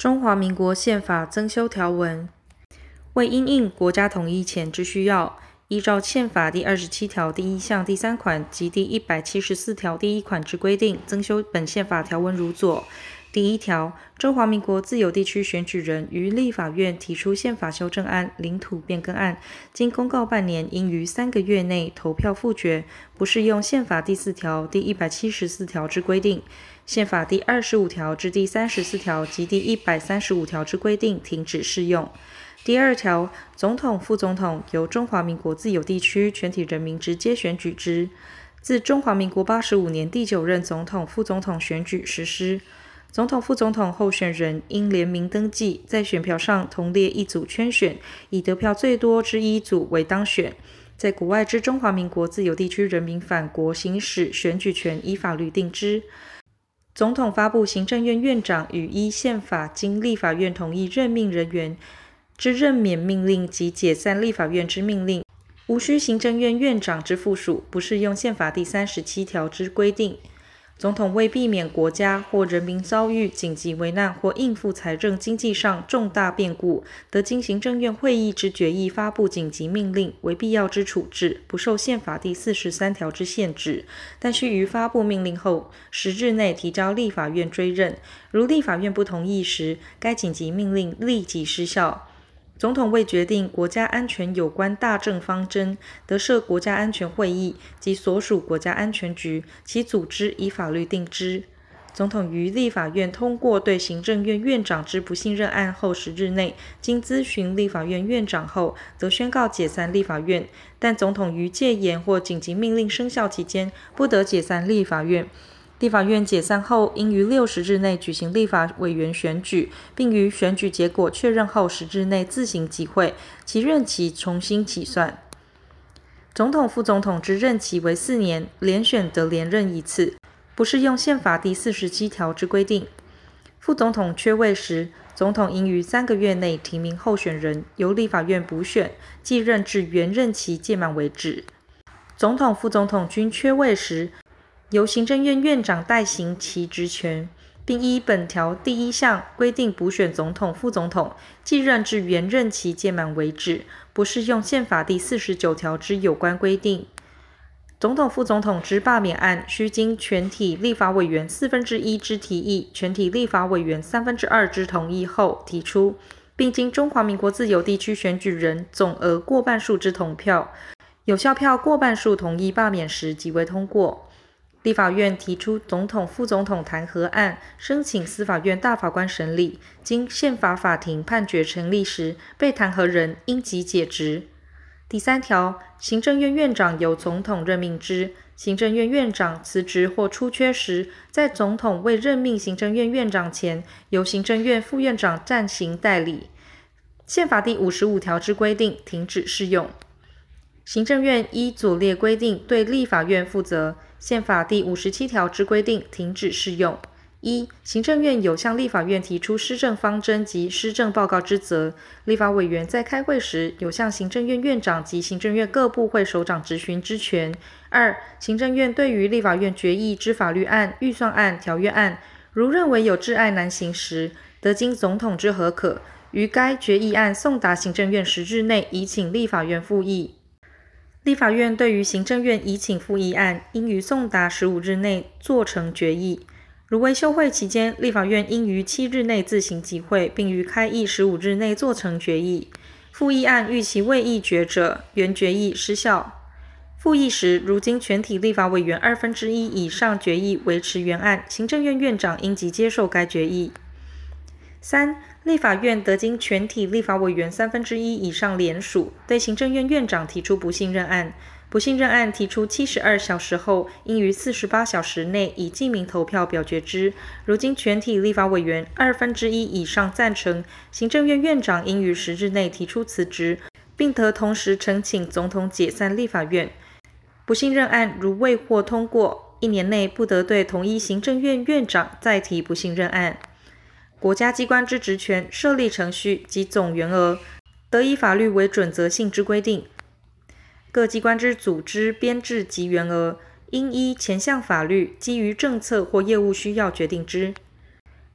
中华民国宪法增修条文，为因应国家统一前之需要，依照宪法第二十七条第一项第三款及第一百七十四条第一款之规定，增修本宪法条文如左：第一条，中华民国自由地区选举人于立法院提出宪法修正案、领土变更案，经公告半年，应于三个月内投票复决，不适用宪法第四条、第一百七十四条之规定。宪法第二十五条至第三十四条及第一百三十五条之规定停止适用。第二条，总统、副总统由中华民国自由地区全体人民直接选举之。自中华民国八十五年第九任总统、副总统选举实施。总统、副总统候选人应联名登记，在选票上同列一组圈选，以得票最多之一组为当选。在国外之中华民国自由地区人民返国行使选举权，依法律定之。总统发布行政院院长与依宪法经立法院同意任命人员之任免命令及解散立法院之命令，无需行政院院长之附属，不适用宪法第三十七条之规定。总统为避免国家或人民遭遇紧急危难或应付财政经济上重大变故，得经行政院会议之决议发布紧急命令为必要之处置，不受宪法第四十三条之限制，但须于发布命令后十日内提交立法院追认。如立法院不同意时，该紧急命令立即失效。总统为决定国家安全有关大政方针，得设国家安全会议及所属国家安全局，其组织依法律定之。总统于立法院通过对行政院院长之不信任案后十日内，经咨询立法院院长后，则宣告解散立法院。但总统于戒严或紧急命令生效期间，不得解散立法院。立法院解散后，应于六十日内举行立法委员选举，并于选举结果确认后十日内自行集会，其任期重新起算。总统、副总统之任期为四年，连选得连任一次，不适用宪法第四十七条之规定。副总统缺位时，总统应于三个月内提名候选人，由立法院补选，继任至原任期届满为止。总统、副总统均缺位时，由行政院院长代行其职权，并依本条第一项规定补选总统、副总统，继任至原任期届满为止，不适用宪法第四十九条之有关规定。总统、副总统之罢免案，须经全体立法委员四分之一之提议，全体立法委员三分之二之同意后提出，并经中华民国自由地区选举人总额过半数之同票，有效票过半数同意罢免时，即为通过。立法院提出总统、副总统弹劾案，申请司法院大法官审理。经宪法法庭判决成立时，被弹劾人应即解职。第三条，行政院院长由总统任命之。行政院院长辞职或出缺时，在总统未任命行政院院长前，由行政院副院长暂行代理。宪法第五十五条之规定停止适用。行政院依左列规定对立法院负责。宪法第五十七条之规定停止适用。一、行政院有向立法院提出施政方针及施政报告之责，立法委员在开会时有向行政院院长及行政院各部会首长质询之权。二、行政院对于立法院决议之法律案、预算案、条约案，如认为有窒碍难行时，得经总统之核可，于该决议案送达行政院十日内，移请立法院复议。立法院对于行政院已请复议案，应于送达十五日内做成决议。如为休会期间，立法院应于七日内自行集会，并于开议十五日内做成决议。复议案逾期未议决者，原决议失效。复议时，如经全体立法委员二分之一以上决议维持原案，行政院院长应即接受该决议。三、立法院得经全体立法委员三分之一以上联署，对行政院院长提出不信任案。不信任案提出七十二小时后，应于四十八小时内以记名投票表决之。如今全体立法委员二分之一以上赞成，行政院院长应于十日内提出辞职，并得同时呈请总统解散立法院。不信任案如未获通过，一年内不得对同一行政院院长再提不信任案。国家机关之职权、设立程序及总员额，得以法律为准则性之规定；各机关之组织、编制及员额，应依前项法律基于政策或业务需要决定之。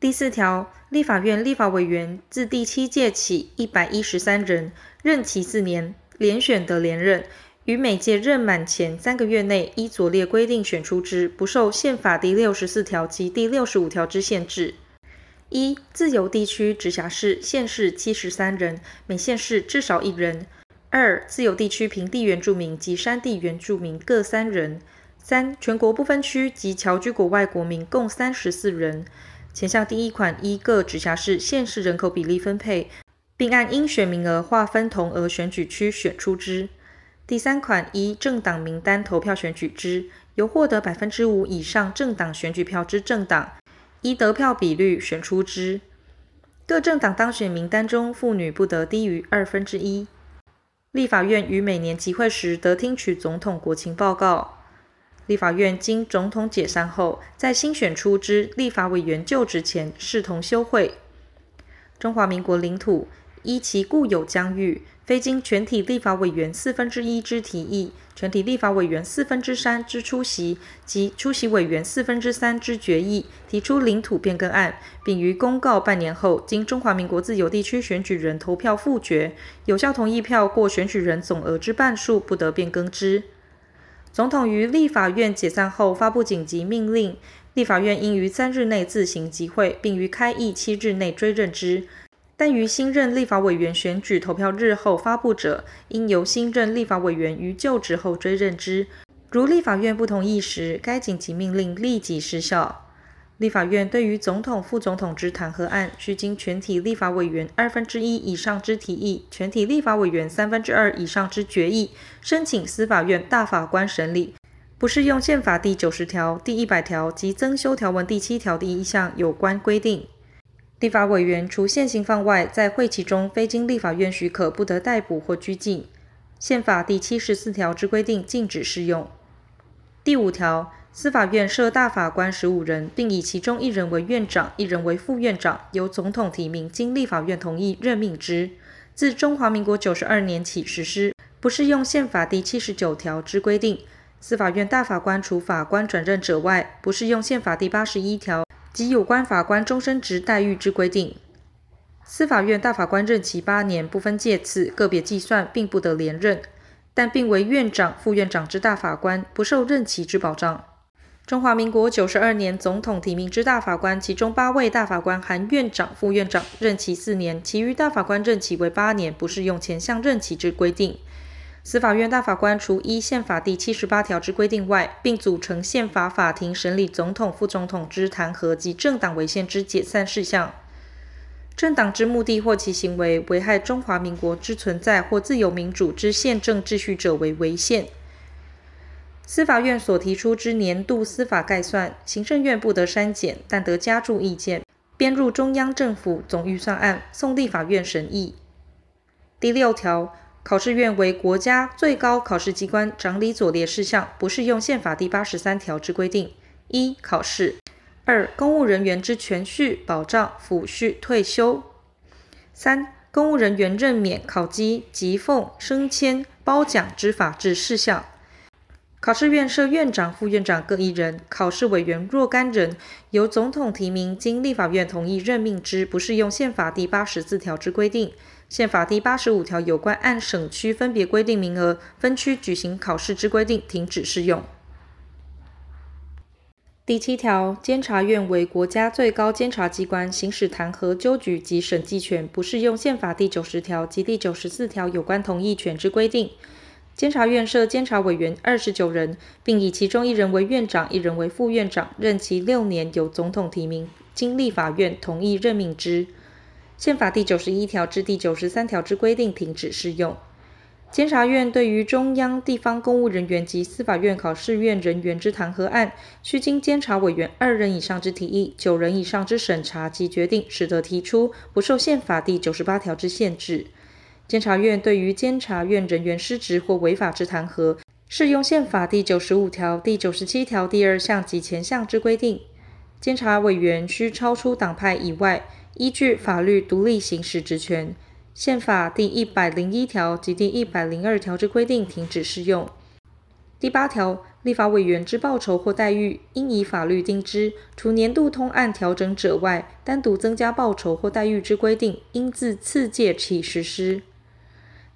第四条，立法院立法委员自第七届起一百一十三人，任期四年，连选得连任，于每届任满前三个月内依左列规定选出之，不受宪法第六十四条及第六十五条之限制。一、自由地区直辖市县市七十三人，每县市至少一人；二、自由地区平地原住民及山地原住民各三人；三、全国不分区及侨居国外国民共三十四人。前项第一款依各直辖市县市人口比例分配，并按应选名额划分同额选举区选出之。第三款依政党名单投票选举之，由获得百分之五以上政党选举票之政党。依得票比率选出之，各政党当选名单中妇女不得低于二分之一。立法院于每年集会时得听取总统国情报告。立法院经总统解散后，在新选出之立法委员就职前视同休会。中华民国领土依其固有疆域，非经全体立法委员四分之一之提议，全体立法委员四分之三之出席及出席委员四分之三之决议，提出领土变更案，并于公告半年后，经中华民国自由地区选举人投票复决，有效同意票过选举人总额之半数，不得变更之。总统于立法院解散后发布紧急命令，立法院应于三日内自行集会，并于开议七日内追认之。但于新任立法委员选举投票日后发布者，应由新任立法委员于就职后追认之。如立法院不同意时，该紧急命令立即失效。立法院对于总统、副总统之弹劾案，需经全体立法委员二分之一以上之提议，全体立法委员三分之二以上之决议，申请司法院大法官审理，不适用宪法第九十条、第一百条及增修条文第七条第一项有关规定。立法委员除现行犯外，在会期中非经立法院许可，不得逮捕或拘禁。宪法第七十四条之规定禁止适用。第五条，司法院设大法官十五人，并以其中一人为院长，一人为副院长，由总统提名，经立法院同意任命之。自中华民国九十二年起实施，不适用宪法第七十九条之规定。司法院大法官除法官转任者外，不适用宪法第八十一条。及有关法官终身职待遇之规定，司法院大法官任期八年，不分届次，个别计算，并不得连任。但并为院长、副院长之大法官，不受任期之保障。中华民国九十二年总统提名之大法官，其中八位大法官含院长、副院长，任期四年；其余大法官任期为八年，不适用前项任期之规定。司法院大法官除依宪法第七十八条之规定外，并组成宪法法庭审理总统、副总统之弹劾及政党违宪之解散事项。政党之目的或其行为危害中华民国之存在或自由民主之宪政秩序者为违宪。司法院所提出之年度司法概算，行政院不得删减，但得加注意见，编入中央政府总预算案，送立法院审议。第六条。考试院为国家最高考试机关，整理左列事项，不适用宪法第八十三条之规定：一、考试；二、公务人员之权序、保障、抚恤、退休；三、公务人员任免、考绩、级俸、升迁、褒奖之法制事项。考试院设院长、副院长各一人，考试委员若干人，由总统提名，经立法院同意任命之，不适用宪法第八十四条之规定。宪法第八十五条有关按省区分别规定名额分区举行考试之规定，停止适用。第七条，监察院为国家最高监察机关，行使弹劾、纠举及审计权，不适用宪法第九十条及第九十四条有关同意权之规定。监察院设监察委员二十九人，并以其中一人为院长，一人为副院长，任期六年，由总统提名，经立法院同意任命之。宪法第九十一条至第九十三条之规定停止适用。监察院对于中央地方公务人员及司法院考试院人员之弹劾案，须经监察委员二人以上之提议，九人以上之审查及决定，始得提出，不受宪法第九十八条之限制。监察院对于监察院人员失职或违法之弹劾，适用宪法第九十五条、第九十七条第二项及前项之规定。监察委员须超出党派以外。依据法律独立行使职权，宪法第一百零一条及第一百零二条之规定停止适用。第八条，立法委员之报酬或待遇，应以法律定之，除年度通案调整者外，单独增加报酬或待遇之规定，应自次届起实施。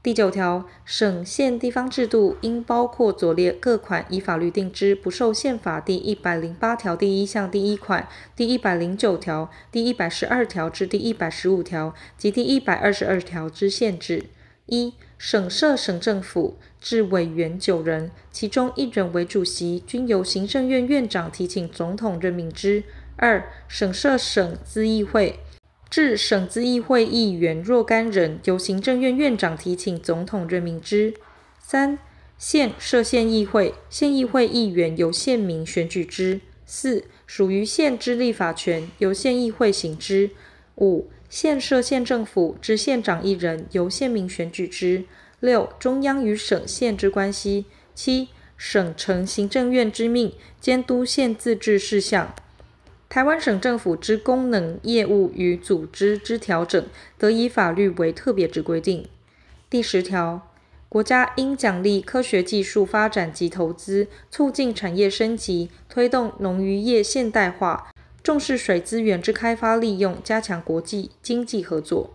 第九条，省县地方制度应包括左列各款以法律定之，不受宪法第一百零八条第一项第一款、第一百零九条、第一百十二条至第一百十五条及第一百二十二条之限制。一、省设省政府置委员九人，其中一人为主席，均由行政院院长提请总统任命之。二、省设省咨议会。至省咨议会议员若干人，由行政院院长提请总统任命之。三、县设县议会，县议会议员由县民选举之。四、属于县之立法权，由县议会行之。五、县设县政府之县长一人，由县民选举之。六、中央与省县之关系。七、省承行政院之命，监督县自治事项。台湾省政府之功能、业务与组织之调整，得以法律为特别之规定。第十条，国家应奖励科学技术发展及投资，促进产业升级，推动农渔业现代化，重视水资源之开发利用，加强国际经济合作。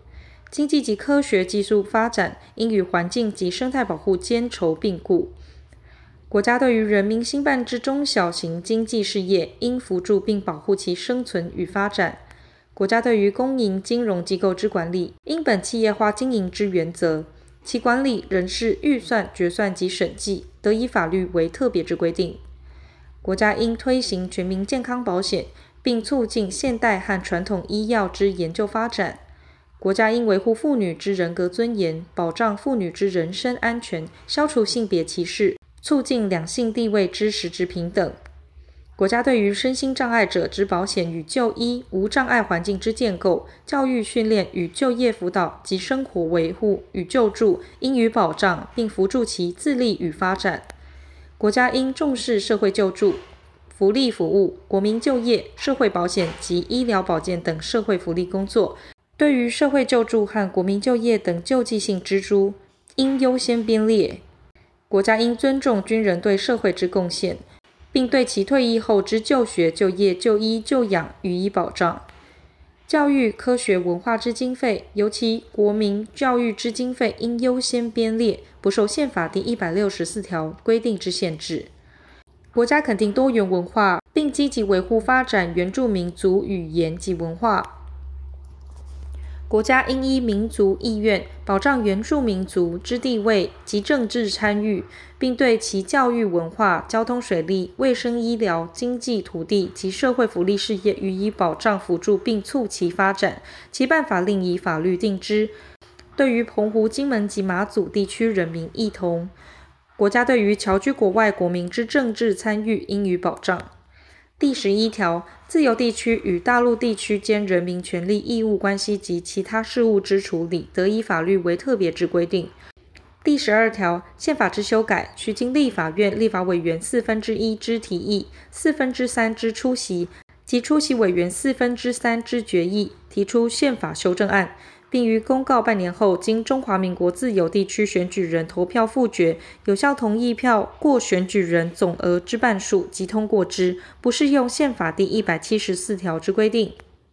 经济及科学技术发展应与环境及生态保护兼筹并顾。国家对于人民兴办之中小型经济事业，应扶助并保护其生存与发展。国家对于公营金融机构之管理，应本企业化经营之原则，其管理、人事、预算、决算及审计，得以法律为特别之规定。国家应推行全民健康保险，并促进现代和传统医药之研究发展。国家应维护妇女之人格尊严，保障妇女之人身安全，消除性别歧视。促进两性地位之实质平等。国家对于身心障碍者之保险与就医、无障碍环境之建构、教育训练与就业辅导及生活维护与救助，应予保障，并扶助其自立与发展。国家应重视社会救助、福利服务、国民就业、社会保险及医疗保健等社会福利工作。对于社会救助和国民就业等救济性支出，应优先编列。国家应尊重军人对社会之贡献，并对其退役后之就学、就业、就医、就养予以保障。教育、科学、文化之经费，尤其国民教育之经费，应优先编列，不受宪法第一百六十四条规定之限制。国家肯定多元文化，并积极维护发展原住民族语言及文化。国家应依民族意愿，保障原住民族之地位及政治参与，并对其教育、文化、交通、水利、卫生、医疗、经济、土地及社会福利事业予以保障、辅助，并促其发展。其办法另以法律定之。对于澎湖、金门及马祖地区人民亦同。国家对于侨居国外国民之政治参与，应予保障。第十一条，自由地区与大陆地区间人民权利义务关系及其他事务之处理，得以法律为特别之规定。第十二条，宪法之修改，须经立法院立法委员四分之一之提议，四分之三之出席，及出席委员四分之三之决议，提出宪法修正案。并于公告半年后，经中华民国自由地区选举人投票复决，有效同意票过选举人总额之半数，即通过之，不适用宪法第一百七十四条之规定。